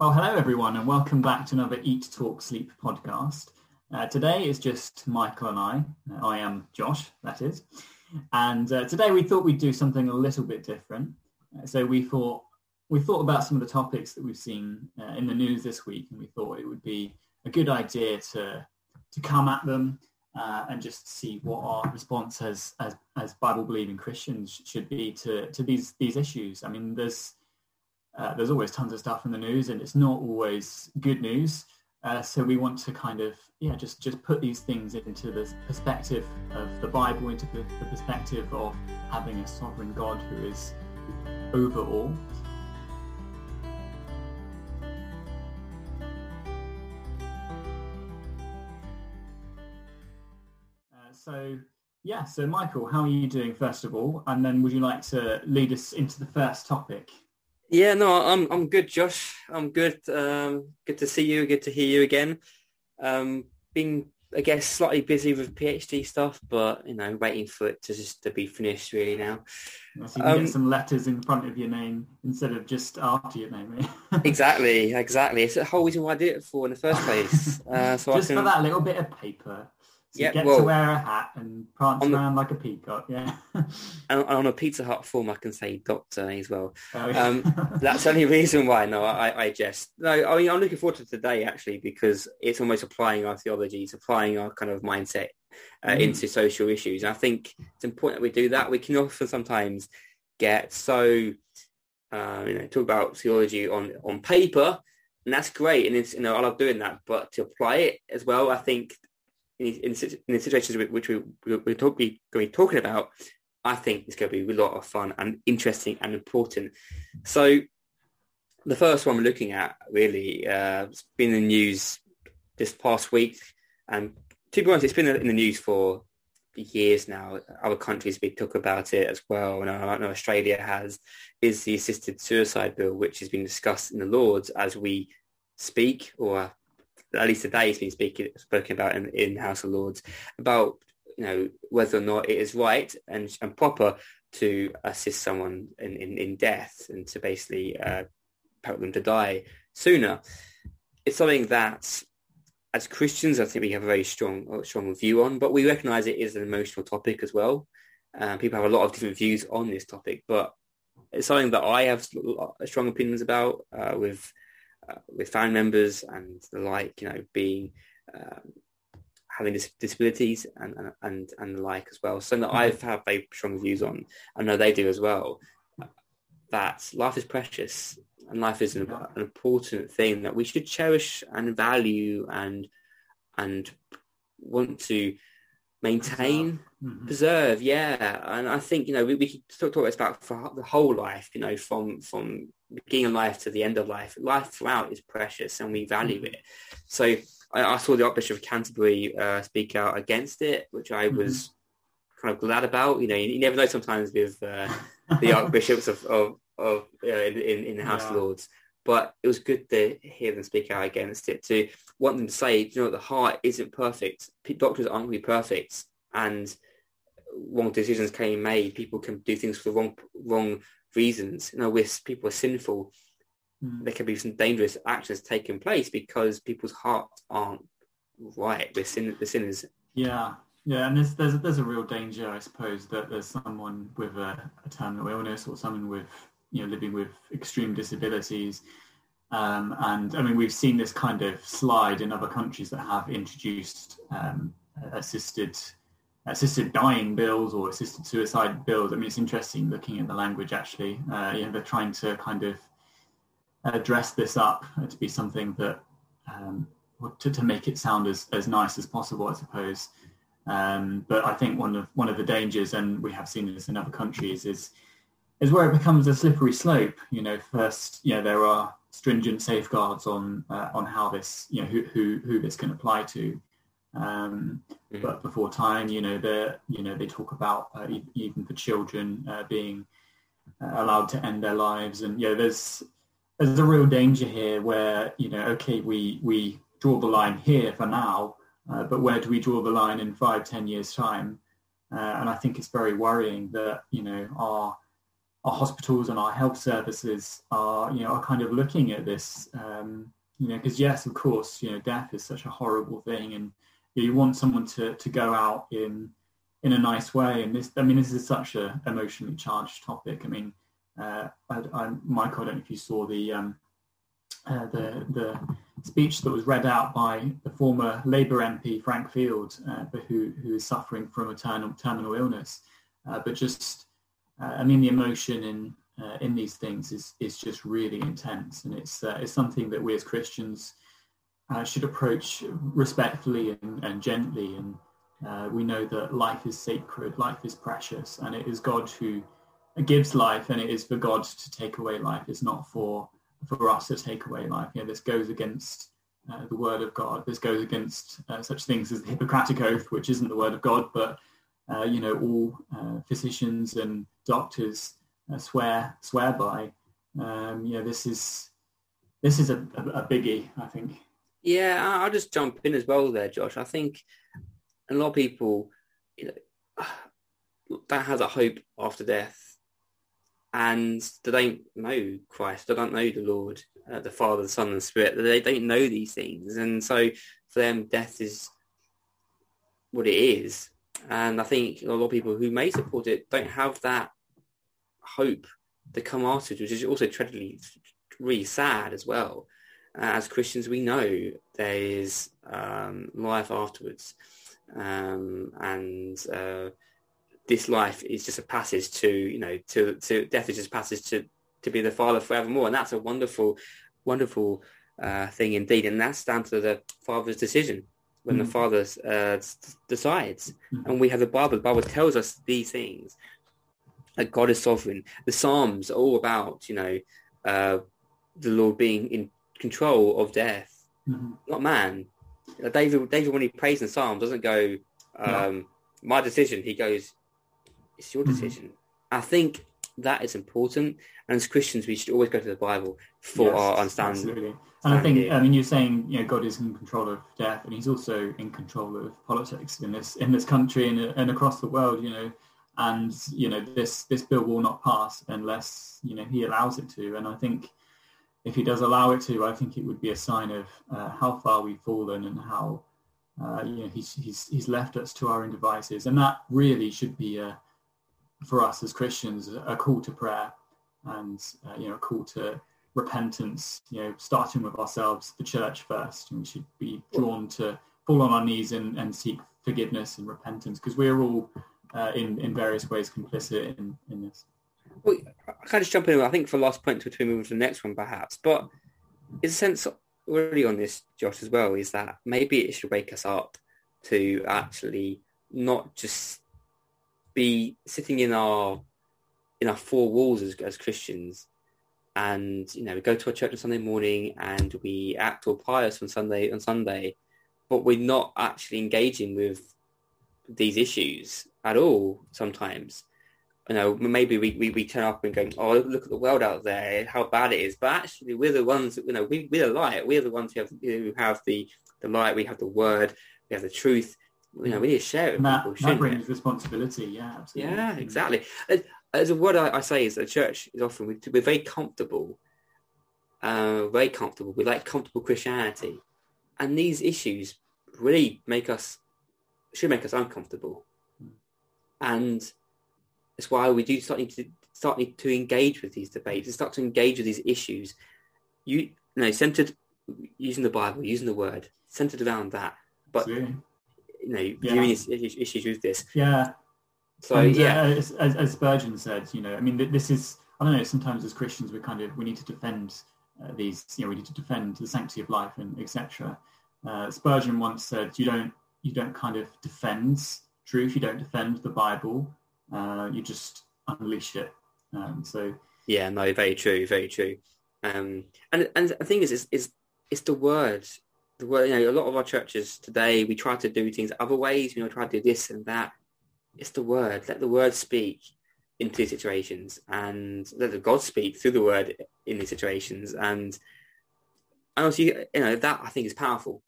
Well, hello everyone, and welcome back to another Eat, Talk, Sleep podcast. Uh, today is just Michael and I. Uh, I am Josh, that is. And uh, today we thought we'd do something a little bit different. Uh, so we thought we thought about some of the topics that we've seen uh, in the news this week, and we thought it would be a good idea to to come at them uh, and just see what our response as as, as Bible believing Christians should be to to these these issues. I mean, there's uh, there's always tons of stuff in the news, and it's not always good news. Uh, so we want to kind of yeah just just put these things into the perspective of the Bible, into the, the perspective of having a sovereign God who is over all. Uh, so yeah, so Michael, how are you doing first of all? And then would you like to lead us into the first topic? Yeah, no, I'm I'm good, Josh. I'm good. Um, good to see you. Good to hear you again. Um, been, I guess, slightly busy with PhD stuff, but you know, waiting for it to just to be finished really now. so you can um, get some letters in front of your name instead of just after your name. exactly, exactly. It's the whole reason why I did it for in the first place. Uh, so just can... for that little bit of paper. So yeah, get well, to wear a hat and prance around the, like a peacock, yeah. and on a Pizza Hut form, I can say doctor as well. Oh, yeah. um, that's the only reason why. No, I, I just no. I mean, I'm looking forward to today actually because it's almost applying our theology, it's applying our kind of mindset uh, mm. into social issues. And I think it's important that we do that. We can often sometimes get so uh, you know talk about theology on on paper, and that's great, and it's you know I love doing that. But to apply it as well, I think in, in, in the situations which we, we, we're talk, we, going to be talking about, I think it's going to be a lot of fun and interesting and important. So the first one we're looking at really uh, has been in the news this past week. And to be honest, it's been in the news for years now. Other countries we talk about it as well. And I know Australia has, is the assisted suicide bill, which has been discussed in the Lords as we speak or at least today he's been speaking spoken about in, in House of Lords about you know whether or not it is right and, and proper to assist someone in, in, in death and to basically uh, help them to die sooner. It's something that as Christians, I think we have a very strong, strong view on, but we recognise it is an emotional topic as well. Um, people have a lot of different views on this topic, but it's something that I have strong opinions about uh, with uh, with family members and the like, you know, being um, having dis- disabilities and, and, and and the like as well. So that mm-hmm. I've had very strong views on. I know they do as well. That life is precious and life is an, an important thing that we should cherish and value and and want to maintain, mm-hmm. preserve. Yeah, and I think you know we, we could talk, talk about for the whole life. You know, from from beginning of life to the end of life, life throughout is precious and we value mm-hmm. it. So I, I, saw the Archbishop of Canterbury uh, speak out against it, which I mm-hmm. was kind of glad about. You know, you, you never know sometimes with uh, the archbishops of of, of uh, in, in, the House yeah. of Lords. But it was good to hear them speak out against it. To want them to say, you know, the heart isn't perfect. Doctors aren't really perfect, and wrong decisions can be made. People can do things for the wrong wrong reasons. You know, with people are sinful, mm. there can be some dangerous actions taking place because people's hearts aren't right. We're sin, the sinners. Yeah, yeah, and there's there's there's a real danger, I suppose, that there's someone with a, a terminal illness or someone with you know living with extreme disabilities. Um, and I mean, we've seen this kind of slide in other countries that have introduced um, assisted assisted dying bills or assisted suicide bills. I mean, it's interesting looking at the language actually. Uh, you know, they're trying to kind of dress this up to be something that, um, to, to make it sound as, as nice as possible, I suppose. Um, but I think one of one of the dangers, and we have seen this in other countries, is is where it becomes a slippery slope. You know, first, you know, there are stringent safeguards on uh, on how this, you know, who, who who this can apply to. Um, mm-hmm. But before time, you know, they you know they talk about uh, even for children uh, being uh, allowed to end their lives, and you know, there's there's a real danger here where you know, okay, we we draw the line here for now, uh, but where do we draw the line in five, ten years time? Uh, and I think it's very worrying that you know our our hospitals and our health services are, you know, are kind of looking at this, um, you know, because yes, of course, you know, death is such a horrible thing, and you want someone to to go out in in a nice way. And this, I mean, this is such a emotionally charged topic. I mean, uh, I, I, Michael, I don't know if you saw the um, uh, the the speech that was read out by the former Labour MP Frank Field, uh, who who is suffering from a terminal terminal illness. Uh, but just, uh, I mean, the emotion in uh, in these things is is just really intense, and it's it's something that we as Christians should approach respectfully and, and gently. And we know that life is sacred, life is precious, and it is God who gives life, and it is for God to take away life. It's not for for us to take away life. You know, this goes against uh, the word of God. This goes against uh, such things as the Hippocratic Oath, which isn't the word of God, but uh, you know, all uh, physicians and doctors uh, swear swear by. Um, you know, this is this is a, a, a biggie, I think. Yeah, I'll just jump in as well there, Josh. I think a lot of people, you know, that has a hope after death and they don't know Christ, they don't know the Lord, uh, the Father, the Son, and the Spirit. They don't know these things, and so for them, death is what it is. And I think a lot of people who may support it don't have that hope to come afterwards, which is also tragically really sad as well. As Christians, we know there is um, life afterwards, um, and uh, this life is just a passage to you know to to death is just a passage to to be the father forevermore. And that's a wonderful wonderful uh, thing indeed. And that's down to the father's decision when mm-hmm. the father uh, decides. Mm-hmm. and we have the bible. The bible tells us these things. That god is sovereign. The psalms are all about you know uh, the lord being in control of death mm-hmm. not man david david when he prays in psalms doesn't go um, no. my decision he goes it's your hmm. decision. Mm-hmm. I think that is important. And as Christians, we should always go to the Bible for yes, our understanding. Absolutely. And I think, I mean, you're saying, you know, God is in control of death, and He's also in control of politics in this in this country and, and across the world. You know, and you know, this this bill will not pass unless you know He allows it to. And I think if He does allow it to, I think it would be a sign of uh, how far we've fallen and how uh, you know He's He's He's left us to our own devices, and that really should be a for us as Christians a call to prayer and uh, you know a call to repentance. You know, starting with ourselves, the church first, and we should be drawn to fall on our knees and, and seek forgiveness and repentance because we're all uh, in in various ways complicit in in this. Well, I can just jump in. I think for last point between moving to the next one, perhaps, but is a sense really on this, Josh, as well, is that maybe it should wake us up to actually not just be sitting in our in our four walls as, as Christians, and you know we go to a church on Sunday morning and we act all pious on Sunday on Sunday, but we're not actually engaging with these issues at all. Sometimes, you know, maybe we, we, we turn up and go, oh, look at the world out there, how bad it is. But actually, we're the ones, you know, we, we're the light. We're the ones who have, who have the, the light. We have the word. We have the truth you know, we need to share it with that, people. That brings responsibility. Yeah, absolutely. Yeah, exactly. As a word I, I say is the church is often we're, we're very comfortable, uh, very comfortable. We like comfortable Christianity, and these issues really make us should make us uncomfortable, and it's why we do start to start to engage with these debates and start to engage with these issues. You, you know, centered using the Bible, using the Word, centered around that, but. Absolutely you know yeah. viewing issues with this. Yeah. So and, yeah, uh, as, as, Spurgeon said, you know, I mean, this is I don't know. Sometimes as Christians, we kind of we need to defend uh, these. You know, we need to defend the sanctity of life and etc. Uh, Spurgeon once said, "You don't you don't kind of defend truth. You don't defend the Bible. Uh, you just unleash it." Um, so yeah, no, very true, very true. Um, and and the thing is, is, is it's the word the word, you know, a lot of our churches today, we try to do things other ways. You know, try to do this and that. It's the word. Let the word speak into these situations, and let the God speak through the word in these situations. And and also, you know, that I think is powerful.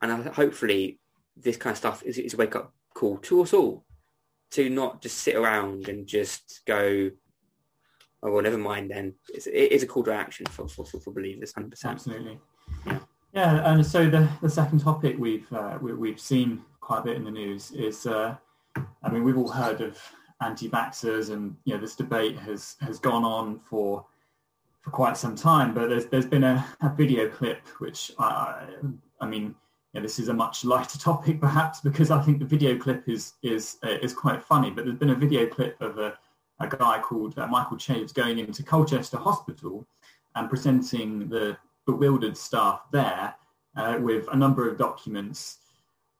And hopefully, this kind of stuff is, is a wake up call to us all to not just sit around and just go, oh, well, never mind then. It's, it is a call to action for, for, for believers, 100%. Absolutely. Yeah. Yeah, and so the, the second topic we've uh, we, have seen quite a bit in the news is, uh, I mean, we've all heard of anti-vaxxers, and you know this debate has has gone on for for quite some time. But there's there's been a, a video clip which I I mean yeah, this is a much lighter topic perhaps because I think the video clip is is uh, is quite funny. But there's been a video clip of a, a guy called uh, Michael Chaves going into Colchester Hospital and presenting the bewildered staff there uh, with a number of documents,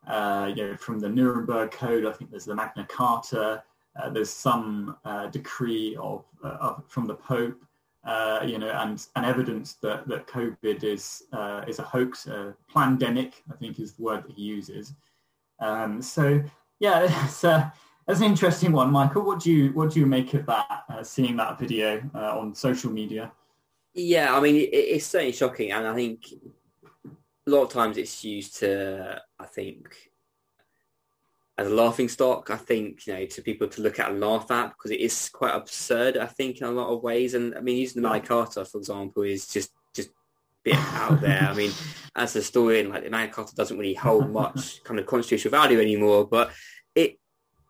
uh, you know, from the Nuremberg Code. I think there's the Magna Carta. Uh, there's some uh, decree of, of, from the Pope uh, you know, and, and evidence that, that COVID is uh, is a hoax, a pandemic, I think is the word that he uses. Um, so yeah, it's, uh, it's an interesting one, Michael. What do you what do you make of that? Uh, seeing that video uh, on social media? Yeah, I mean, it, it's certainly shocking, and I think a lot of times it's used to, I think, as a laughing stock, I think, you know, to people to look at and laugh at because it is quite absurd, I think, in a lot of ways. And I mean, using the Magna Carta, for example, is just just bit out there. I mean, as a story, historian, like the Magna Carta doesn't really hold much kind of constitutional value anymore, but it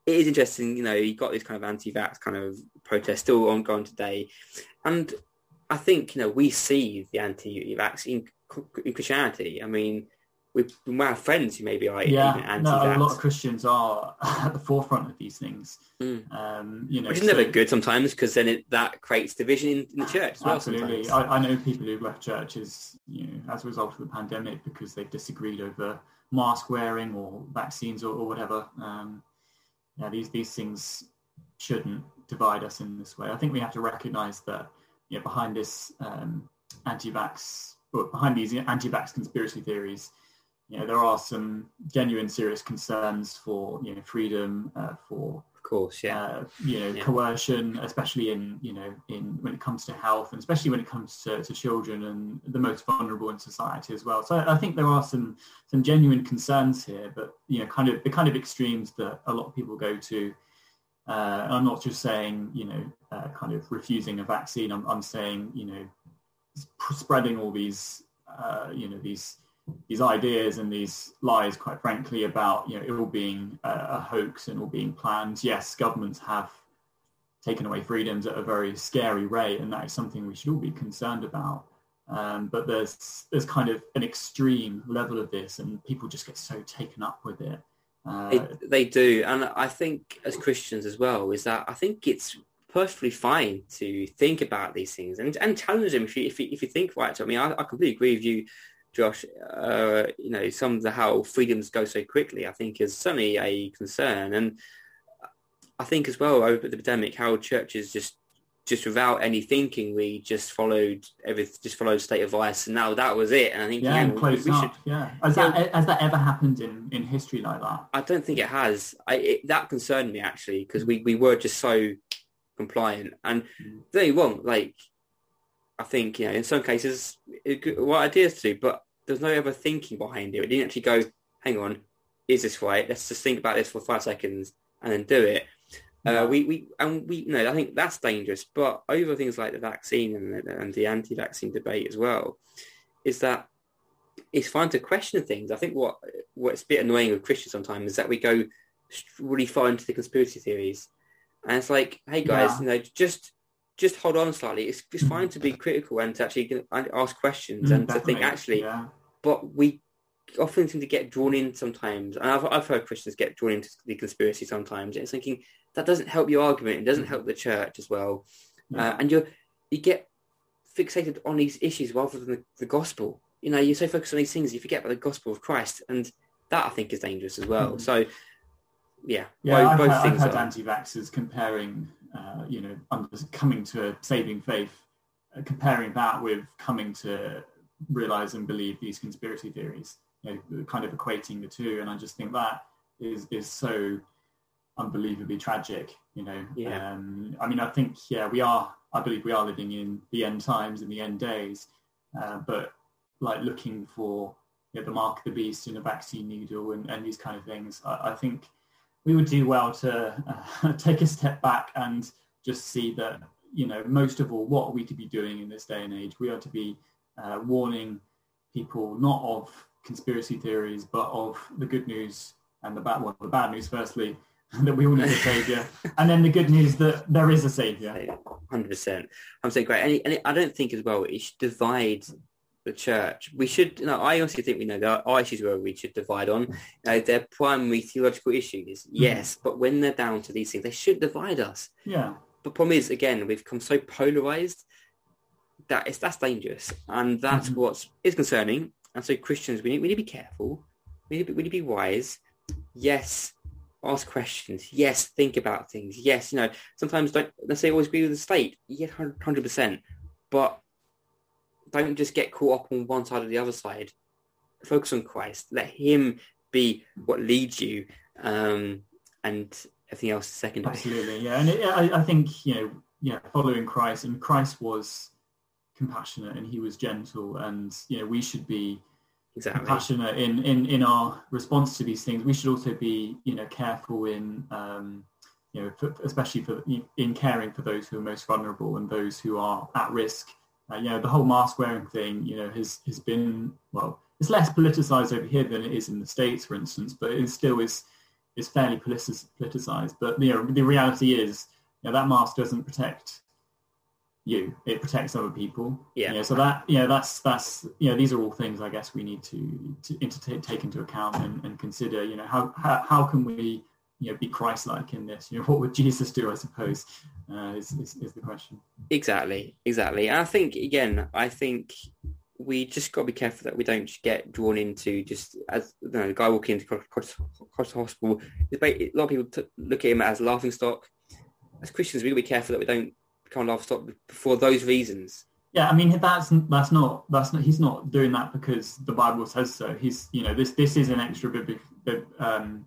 it is interesting, you know, you got this kind of anti-vax kind of protest still ongoing today. And I think, you know, we see the anti-vax in, in Christianity. I mean, might have friends who maybe are yeah, even no, a lot of Christians are at the forefront of these things. Mm. Um, you know, which is so, never good sometimes because then it, that creates division in, in the church. Well absolutely, I, I, know people who've left churches, you know, as a result of the pandemic because they've disagreed over mask wearing or vaccines or, or whatever. Um, yeah, these these things shouldn't divide us in this way. I think we have to recognise that you know, behind this um, anti-vax, or behind these anti-vax conspiracy theories you know, there are some genuine serious concerns for, you know, freedom, uh, for of course, yeah, uh, you know, yeah. coercion, especially in, you know, in when it comes to health and especially when it comes to, to children and the most vulnerable in society as well. So I think there are some some genuine concerns here, but you know, kind of the kind of extremes that a lot of people go to. Uh, I'm not just saying, you know, uh, kind of refusing a vaccine. I'm, I'm saying, you know, spreading all these, uh, you know, these these ideas and these lies, quite frankly, about you know it all being a, hoax and all being planned. Yes, governments have taken away freedoms at a very scary rate, and that is something we should all be concerned about. Um, but there's there's kind of an extreme level of this, and people just get so taken up with it. Uh, it they do, and I think as Christians as well is that I think it's perfectly fine to think about these things and, and challenge them if you, if you, if you think right. I mean, I, I completely agree with you Josh, uh, you know, some of the how freedoms go so quickly, I think is certainly a concern. And I think as well over the pandemic, how churches just just without any thinking, we just followed everything, just followed state advice, and now that was it. And I think yeah, you know, we, we should, yeah. Has that has that ever happened in, in history like that? I don't think it has. I, it, that concerned me actually because we, we were just so compliant. And mm. don't get wrong, like I think, you know, in some cases, it, what ideas to do, but there's no other thinking behind it. It didn't actually go, hang on, is this right? Let's just think about this for five seconds and then do it. Uh, we, we, and we, you know, I think that's dangerous. But over things like the vaccine and the, and the anti-vaccine debate as well, is that it's fine to question things. I think what what's a bit annoying with Christians sometimes is that we go really far into the conspiracy theories, and it's like, hey guys, yeah. you know, just just hold on slightly. It's, it's fine to be critical and to actually ask questions mm, and to think actually, yeah. but we often seem to get drawn in sometimes. And I've, I've heard Christians get drawn into the conspiracy sometimes. And it's thinking that doesn't help your argument. It doesn't help the church as well. Yeah. Uh, and you you get fixated on these issues rather than the, the, gospel. You know, you're so focused on these things, you forget about the gospel of Christ. And that I think is dangerous as well. Mm. So, yeah, yeah, both, I've, both I've heard anti-vaxxers comparing uh, you know, coming to a saving faith, uh, comparing that with coming to realize and believe these conspiracy theories, you know, kind of equating the two. And I just think that is, is so unbelievably tragic, you know. Yeah. Um, I mean, I think, yeah, we are, I believe we are living in the end times, in the end days, uh, but like looking for you know, the mark of the beast in a vaccine needle and, and these kind of things, I, I think we would do well to uh, take a step back and just see that you know, most of all, what are we to be doing in this day and age? We are to be uh, warning people not of conspiracy theories, but of the good news and the bad. Well, the bad news, firstly, that we all need a savior, and then the good news that there is a savior. Hundred percent. I'm saying great, and, and I don't think as well it should divide the church. We should. You know, I honestly think we know there are issues where we should divide on. You know, they're primary theological issues, mm-hmm. yes, mm but when they're down to these things, they should divide us. Yeah. The problem is, again, we've become so polarized that it's that's dangerous, and that's mm-hmm. what is concerning. And so Christians, we need we need to be careful. We need to be, we need to be wise. Yes, ask questions. Yes, think about things. Yes, you know, sometimes don't necessarily always agree with the state. Yeah, 100%. But don't just get caught up on one side or the other side. Focus on Christ. Let him be what leads you. Um, and everything else is secondary. Absolutely, yeah. And it, I, I think, you know, yeah, following Christ, and Christ was compassionate and he was gentle and, you know, we should be exactly. compassionate in, in, in our response to these things. We should also be, you know, careful in, um, you know, for, especially for in caring for those who are most vulnerable and those who are at risk. Uh, you know, the whole mask wearing thing, you know, has has been well, it's less politicized over here than it is in the states, for instance, but it still is is fairly politicized. But you know, the reality is, you know, that mask doesn't protect you it protects other people yeah so that you know that's that's you know these are all things i guess we need to to, to take into account and, and consider you know how, how how can we you know be christ-like in this you know what would jesus do i suppose uh, is, is, is the question exactly exactly and i think again i think we just got to be careful that we don't get drawn into just as you know, the guy walking into across, across the hospital. A lot of people t- look at him as laughing stock. As Christians, we got to be careful that we don't can't have stop for those reasons. Yeah, I mean that's that's not that's not he's not doing that because the Bible says so. He's you know this this is an extra biblical um,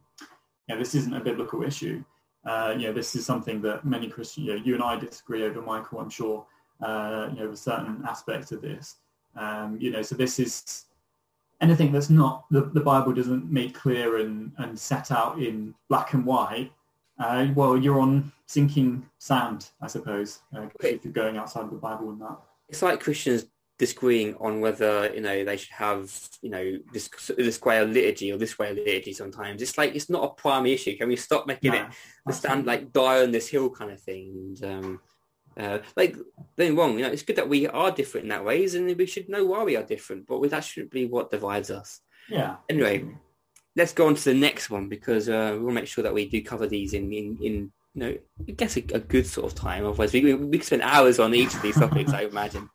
yeah this isn't a biblical issue. Uh, you know this is something that many Christians you, know, you and I disagree over, Michael. I'm sure uh, you know with certain aspects of this. Um, you know so this is anything that's not the, the Bible doesn't make clear and and set out in black and white uh, well, you're on sinking sand, I suppose, uh, if you're going outside of the Bible and that. It's like Christians disagreeing on whether you know they should have you know this this way of liturgy or this way of liturgy. Sometimes it's like it's not a primary issue. Can we stop making no, it the stand like die on this hill kind of thing? And, um, uh, like then wrong, you know, it's good that we are different in that ways, and we should know why we are different. But that shouldn't be what divides us. Yeah. Anyway, let's go on to the next one because uh, we will make sure that we do cover these in in, in you know I guess a, a good sort of time. Otherwise, we we could spend hours on each of these topics. I imagine.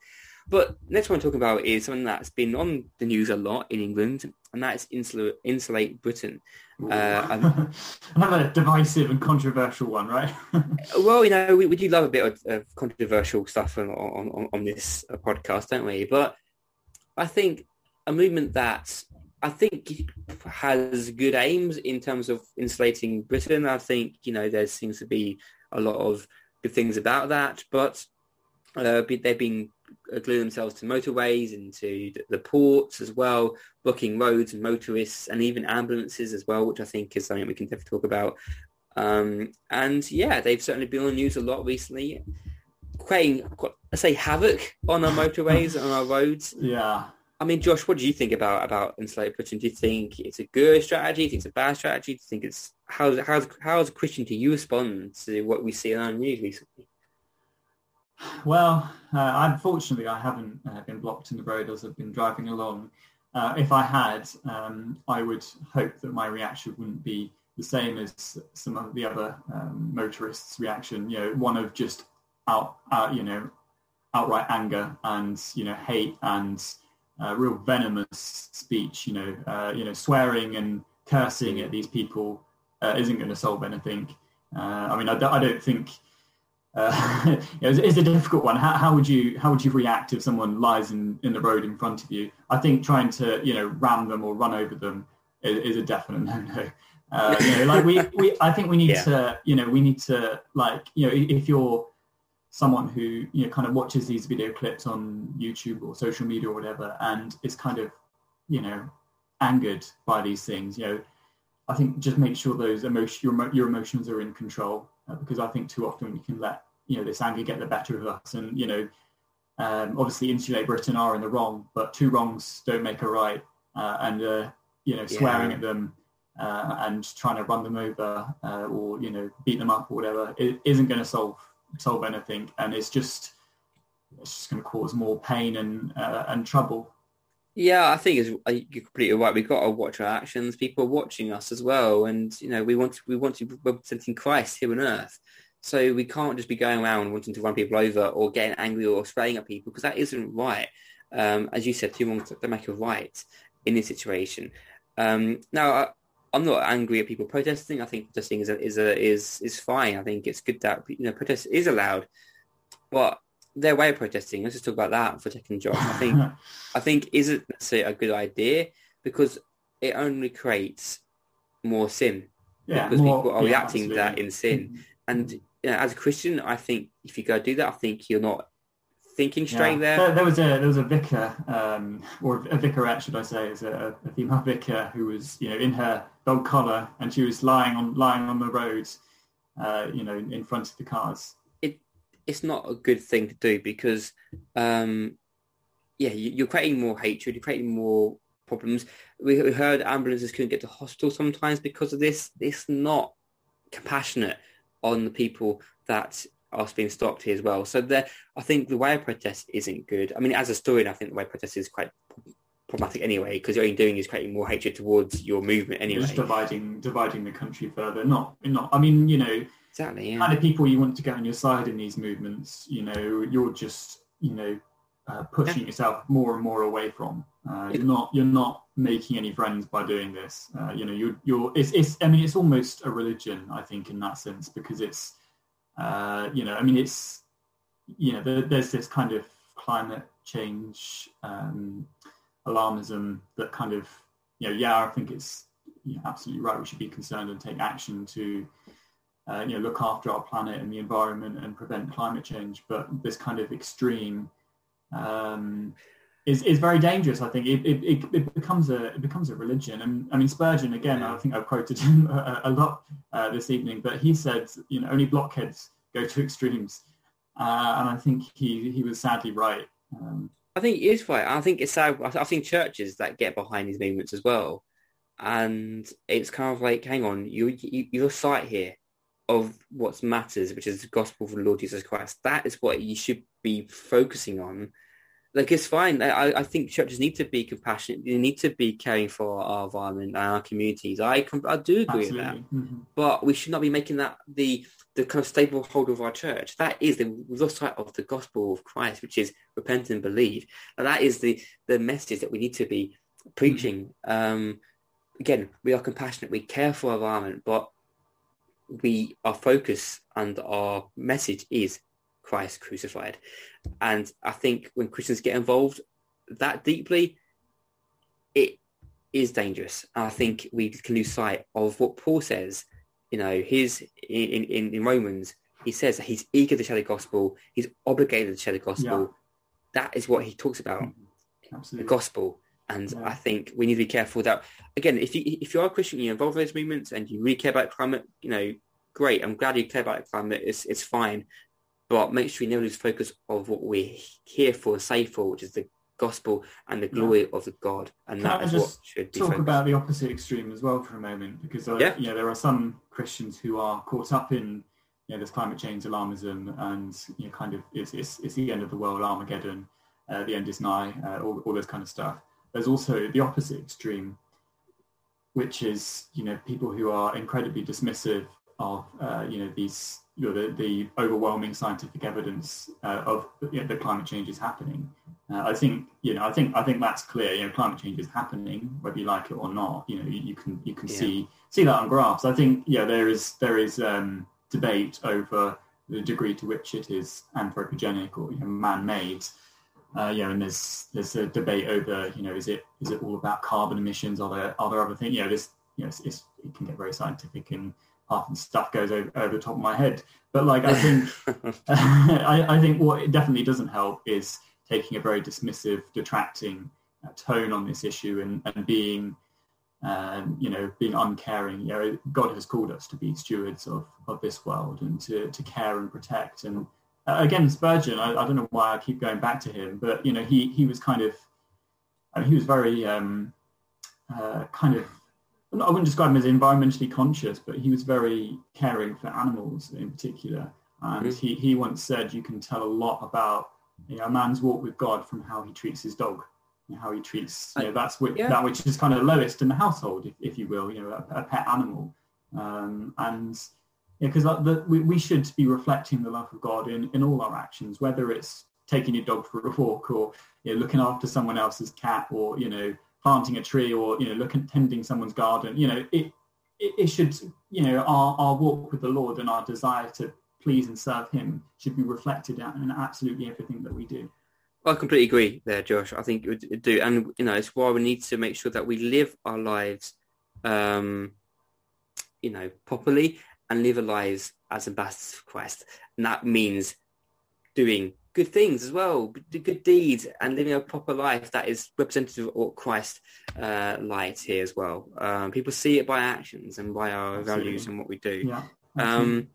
But next one I'm talking about is something that's been on the news a lot in England, and that's insulate, insulate Britain. Uh, Another divisive and controversial one, right? well, you know, we, we do love a bit of, of controversial stuff on, on, on this podcast, don't we? But I think a movement that I think has good aims in terms of insulating Britain. I think you know there seems to be a lot of good things about that, but uh, they've been gluing themselves to motorways and to the ports as well, blocking roads and motorists and even ambulances as well, which I think is something we can definitely talk about. Um, and yeah, they've certainly been on the news a lot recently, creating, let's say, havoc on our motorways and our roads. Yeah. I mean, Josh, what do you think about about insulated Britain? Do you think it's a good strategy? Do you think it's a bad strategy? Do you think it's how how's how's a Christian do you respond to what we see on the news recently? Well, uh, unfortunately, I haven't uh, been blocked in the road as I've been driving along. Uh, if I had, um, I would hope that my reaction wouldn't be the same as some of the other um, motorists' reaction. You know, one of just out, out, you know, outright anger and you know hate and uh, real venomous speech. You know, uh, you know, swearing and cursing at these people uh, isn't going to solve anything. Uh, I mean, I, I don't think uh, it's, it's, a difficult one. How, how, would you how would you react if someone lies in, in the road in front of you? I think trying to you know ram them or run over them is, is a definite no no. Uh, you know, like we, we I think we need yeah. to you know we need to like you know if you're someone who you know kind of watches these video clips on YouTube or social media or whatever, and is kind of you know angered by these things. You know, I think just make sure those emotion your, your emotions are in control because I think too often we can let you know this anger get the better of us, and you know um, obviously insulate Britain are in the wrong, but two wrongs don't make a right, uh, and uh, you know swearing yeah. at them uh, and trying to run them over uh, or you know beat them up or whatever it isn't going to solve solve anything, and it's just it's just going to cause more pain and uh, and trouble. Yeah, I think it's, you're completely right. We've got to watch our actions. People are watching us as well, and you know we want to, we want to be representing Christ here on earth. So we can't just be going around wanting to run people over or getting angry or spraying at people because that isn't right. Um, as you said, two wrongs don't make a right in this situation. Um, now, I, am not angry at people protesting. I think protesting is a, is a, is is fine. I think it's good that you know protest is allowed, but their way of protesting. Let's just talk about that for a second, Josh. I think I think isn't necessarily a good idea because it only creates more sin yeah, because more, people are yeah, reacting to that in sin. And you know, as a Christian, I think if you go do that, I think you're not thinking straight yeah. there. there. there. was a there was a vicar, um, or a vicarette, should I say, is a, a, female vicar who was you know in her dog collar and she was lying on lying on the road, uh, you know, in front of the cars it's not a good thing to do because, um, yeah, you're creating more hatred, you're creating more problems. We heard ambulances couldn't get to hospital sometimes because of this. It's not compassionate on the people that are being stopped here as well. So there, I think the way of protest isn't good. I mean, as a historian, I think the way of protest is quite problematic anyway because all you're doing is creating more hatred towards your movement anyway. Just dividing dividing the country further. Not not. I mean, you know, Exactly. Yeah. Kind of people you want to get on your side in these movements. You know, you're just you know uh, pushing yeah. yourself more and more away from. Uh, you're not you're not making any friends by doing this. Uh, you know, you're you're it's, it's I mean it's almost a religion I think in that sense because it's uh, you know I mean it's you know there, there's this kind of climate change um, alarmism that kind of you know yeah I think it's you know, absolutely right we should be concerned and take action to uh, you know, look after our planet and the environment and prevent climate change. But this kind of extreme um, is is very dangerous. I think it, it, it, becomes a it becomes a religion. And I mean Spurgeon again. I think I've quoted him a, a lot uh, this evening, but he said, you know, only blockheads go to extremes, uh, and I think he he was sadly right. Um, I think he is right. I think it's sad. I think churches that get behind these movements as well, and it's kind of like, hang on, you, you you're here of what matters, which is the gospel of the Lord Jesus Christ. That is what you should be focusing on. Like it's fine. I, I think churches need to be compassionate. They need to be caring for our environment and our communities. I I do agree Absolutely. with that. Mm-hmm. But we should not be making that the the kind of staple holder of our church. That is the lost sight of the gospel of Christ, which is repent and believe. And that is the the message that we need to be preaching. Mm-hmm. Um, again, we are compassionate. We care for our environment, but we our focus and our message is Christ crucified. And I think when Christians get involved that deeply, it is dangerous. And I think we can lose sight of what Paul says. You know, his in, in, in Romans, he says that he's eager to share the gospel. He's obligated to share the gospel. Yeah. That is what he talks about. Mm-hmm. Absolutely. The gospel. And. I think we need to be careful that again, if you if you are a Christian, you're involved in those movements, and you really care about climate, you know, great. I'm glad you care about climate. It's it's fine, but make sure you never lose focus of what we're here for, safe for, which is the gospel and the glory yeah. of the God, and Can that is what should be. Talk focused. about the opposite extreme as well for a moment, because uh, yeah. you know there are some Christians who are caught up in you know this climate change alarmism, and you know kind of it's it's, it's the end of the world, Armageddon, uh, the end is nigh, uh, all all this kind of stuff there's also the opposite extreme, which is you know people who are incredibly dismissive of uh, you know these you know, the, the overwhelming scientific evidence uh, of you know, that climate change is happening. Uh, I think you know I think I think that's clear. You know, climate change is happening whether you like it or not. You know, you, you can you can yeah. see see that on graphs. I think yeah there is there is um, debate over the degree to which it is anthropogenic or you know, man-made. Uh, you know, and there's there's a debate over, you know, is it is it all about carbon emissions? Are there are there other things? You know, this you know, it's, it's, it can get very scientific and half the stuff goes over, over the top of my head. But like, I think I, I, think what it definitely doesn't help is taking a very dismissive, detracting uh, tone on this issue and, and being, um, you know, being uncaring. You know, God has called us to be stewards of, of this world and to, to care and protect and again, Spurgeon. I, I, don't know why I keep going back to him, but you know, he he was kind of, I mean, he was very um, uh, kind of. I wouldn't describe him as environmentally conscious, but he was very caring for animals in particular. And mm-hmm. he, he once said, you can tell a lot about you know, a man's walk with God from how he treats his dog, how he treats you know, that's which, yeah. that which is kind of lowest in the household, if, if you will, you know, a, a pet animal. Um, and because yeah, we, we should be reflecting the love of God in, in all our actions, whether it's taking your dog for a walk or you know, looking after someone else's cat or, you know, planting a tree or, you know, looking, tending someone's garden, you know, it, it, it should, you know, our, our walk with the Lord and our desire to please and serve him should be reflected in absolutely everything that we do. I completely agree there, Josh. I think it would do. And, you know, it's why we need to make sure that we live our lives, um, you know, properly and live our lives as ambassadors for Christ. And that means doing good things as well, do good deeds and living a proper life that is representative of what Christ uh, light here as well. Um, people see it by actions and by our Absolutely. values and what we do. Yeah, um,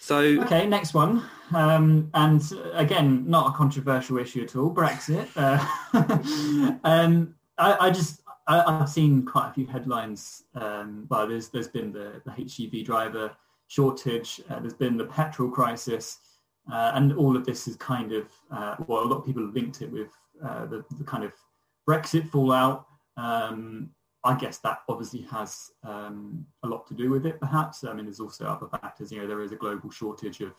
so okay, next one, um, and again, not a controversial issue at all. Brexit. Uh, um, I, I, just I, have seen quite a few headlines. Um, well, there's there's been the, the HGV driver shortage. Uh, there's been the petrol crisis, uh, and all of this is kind of uh, well, a lot of people have linked it with uh, the, the kind of Brexit fallout. Um, I guess that obviously has um, a lot to do with it, perhaps. I mean, there's also other factors. You know, there is a global shortage of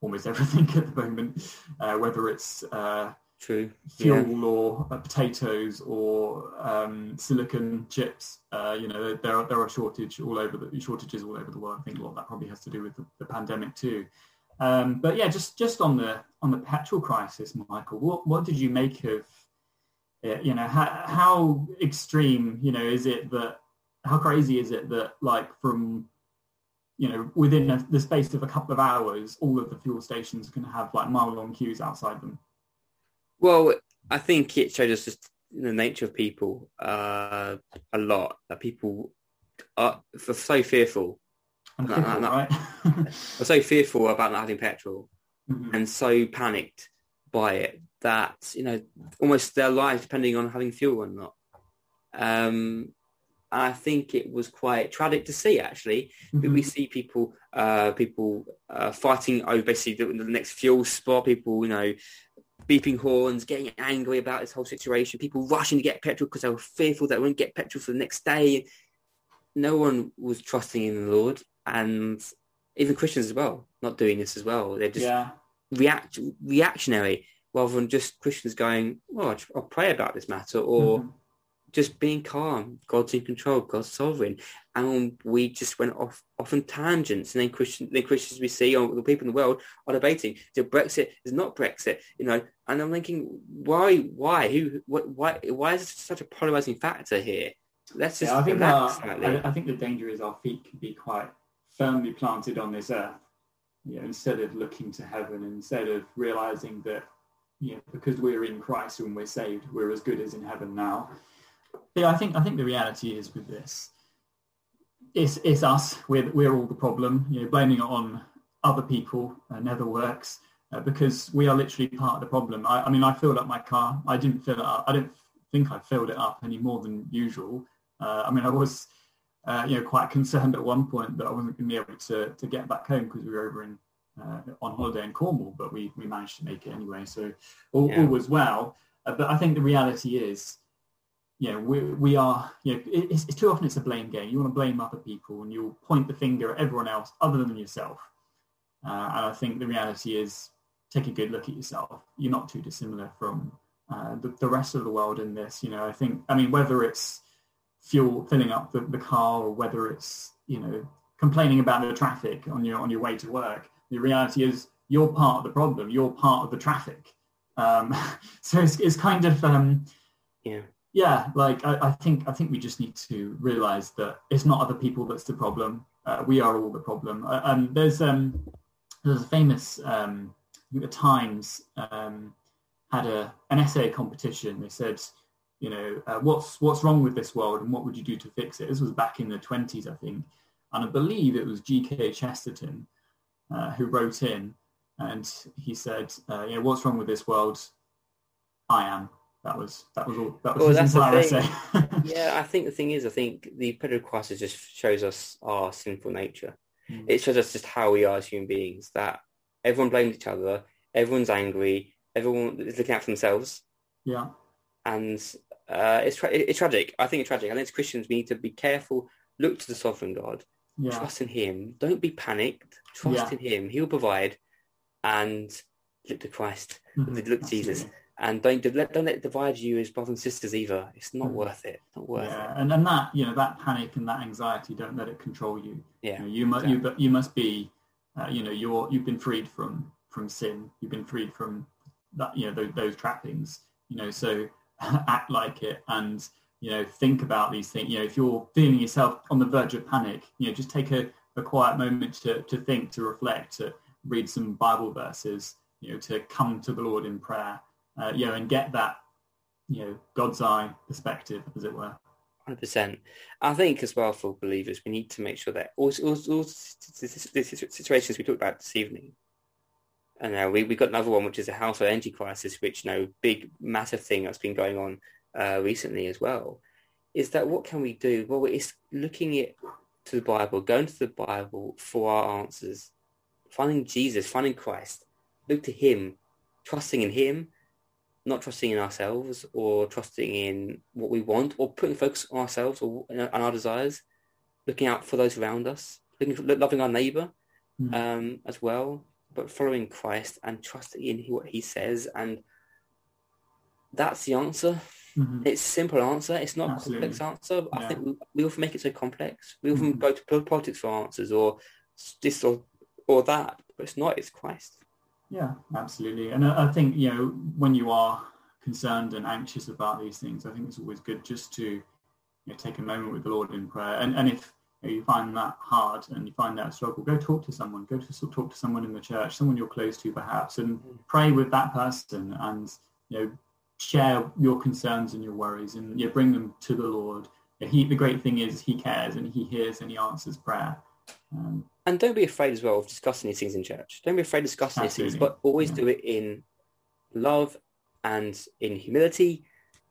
almost everything at the moment, uh, whether it's True. fuel yeah. or uh, potatoes or um, silicon chips. Uh, you know, there are, there are shortage all over the shortages all over the world. I think a lot of that probably has to do with the, the pandemic too. Um, but yeah, just just on the on the petrol crisis, Michael, what what did you make of It? you know how, how extreme you know is it that how crazy is it that like from you know within a, the space of a couple of hours all of the fuel stations can have like mile long queues outside them well i think it shows us just the nature of people uh, a lot that people are, are so fearful not, not, right? are so fearful about not having petrol mm-hmm. and so panicked by it that you know almost their lives depending on having fuel or not. Um, I think it was quite tragic to see. Actually, mm-hmm. we see people uh, people uh, fighting over basically the, the, next fuel spot. People, you know, beeping horns, getting angry about this whole situation. People rushing to get petrol because they were fearful that they wouldn't get petrol for the next day. No one was trusting in the Lord, and even Christians as well, not doing this as well. They're just yeah. react reactionary rather than just Christians going, well, I'll pray about this matter, or mm-hmm. Just being calm. God's in control. God's sovereign. And we just went off off on tangents. And then Christian, then Christians we see, or the people in the world are debating: is Brexit is not Brexit? You know. And I'm thinking, why? Why? Who? What? Why? Why is it such a polarizing factor here? Let's just. Yeah, I think our, I, I think the danger is our feet can be quite firmly planted on this earth. You know, instead of looking to heaven, instead of realizing that you know, because we're in Christ and we're saved, we're as good as in heaven now. Yeah, I think I think the reality is with this, it's it's us. We're we're all the problem. You know, blaming it on other people uh, never works uh, because we are literally part of the problem. I, I, mean, I filled up my car. I didn't fill it up. I don't think I filled it up any more than usual. Uh, I mean, I was. Uh, you know, quite concerned at one point that I wasn't going to be able to, to get back home because we were over in uh, on holiday in Cornwall, but we, we managed to make it anyway. So all, yeah. all was well. Uh, but I think the reality is, you know, we, we are, you know, it's, it's, too often it's a blame game. You want to blame other people and you'll point the finger at everyone else other than yourself. Uh, and I think the reality is take a good look at yourself. You're not too dissimilar from uh, the, the rest of the world in this. You know, I think, I mean, whether it's fuel, filling up the, the car or whether it's, you know, complaining about the traffic on your on your way to work the reality is you're part of the problem. You're part of the traffic. Um, so it's, it's kind of um, yeah yeah like I, I, think I think we just need to realize that it's not other people that's the problem. Uh, we are all the problem. Uh, um, there's um, there's a famous um, the Times um, had a an essay competition. They said you know uh, what's what's wrong with this world and what would you do to fix it. This was back in the 20s I think, and I believe it was G.K. Chesterton uh, who wrote in and he said, uh, know, what's wrong with this world? I am." That was that was all. That was well, his entire essay. yeah, I think the thing is, I think the petrol crisis just shows us our sinful nature. Mm. It shows us just how we are as human beings. That everyone blames each other, everyone's angry, everyone is looking out for themselves. Yeah, and uh, it's tra- it's tragic. I think it's tragic. And as Christians, we need to be careful. Look to the sovereign God. Yeah. Trust in Him. Don't be panicked. Trust yeah. in Him. He'll provide. And look to Christ. Mm-hmm. Look to Jesus. And don't don't let, it divide you as brothers and sisters either. It's not mm-hmm. worth it. Not worth yeah. it. And and that you know that panic and that anxiety. Don't let it control you. Yeah. You know, you, must you, you must be. Uh, you know you're you've been freed from from sin. You've been freed from that. You know those, those trappings. You know so act like it and you know think about these things you know if you're feeling yourself on the verge of panic you know just take a, a quiet moment to, to think to reflect to read some bible verses you know to come to the lord in prayer uh, you know and get that you know god's eye perspective as it were 100%. I think as well for believers, we need to make sure that all, all, all situations we talked about this evening, and now we we got another one, which is a household energy crisis, which you know, big massive thing that's been going on uh, recently as well. Is that what can we do? Well, it's looking at to the Bible, going to the Bible for our answers, finding Jesus, finding Christ, look to Him, trusting in Him, not trusting in ourselves or trusting in what we want, or putting focus on ourselves or on our desires, looking out for those around us, looking for, loving our neighbour mm. um, as well but following Christ and trusting in what he says. And that's the answer. Mm-hmm. It's a simple answer. It's not Absolutely. a complex answer. Yeah. I think we, we, often make it so complex. We often mm-hmm. go to politics for answers or this or, or that, but it's not. It's Christ. Yeah, absolutely. And I, I think, you know, when you are concerned and anxious about these things, I think it's always good just to you know, take a moment with the Lord in prayer. And, and if you find that hard and you find that struggle, go talk to someone. Go to talk to someone in the church, someone you're close to perhaps, and pray with that person and you know share your concerns and your worries and you know, bring them to the Lord. He, the great thing is he cares and he hears and he answers prayer. Um, and don't be afraid as well of discussing these things in church. Don't be afraid of discussing absolutely. these things, but always do it in love and in humility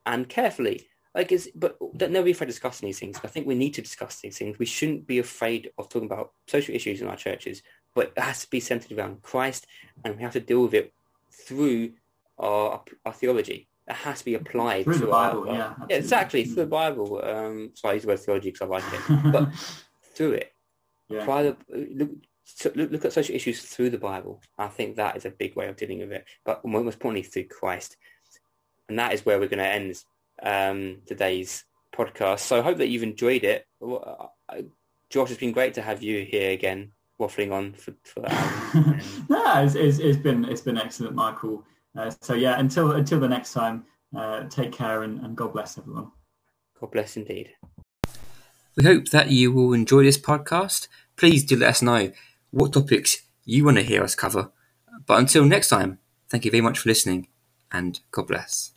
and carefully like is but don't never be afraid of discussing these things. I think we need to discuss these things. We shouldn't be afraid of talking about social issues in our churches, but it has to be centered around Christ, and we have to deal with it through our our theology. It has to be applied through to the Bible. Our, yeah, yeah, exactly through the Bible. Um, so I use the word theology because I like it, but through it. Yeah. Apply the look, look, look at social issues through the Bible. I think that is a big way of dealing with it, but most importantly through Christ, and that is where we're going to end um, today's podcast. So I hope that you've enjoyed it. Uh, Josh, it's been great to have you here again, waffling on for. for um, no, it's, it's, it's been it's been excellent, Michael. Uh, so yeah, until until the next time, uh, take care and, and God bless everyone. God bless indeed. We hope that you will enjoy this podcast. Please do let us know what topics you want to hear us cover. But until next time, thank you very much for listening and God bless.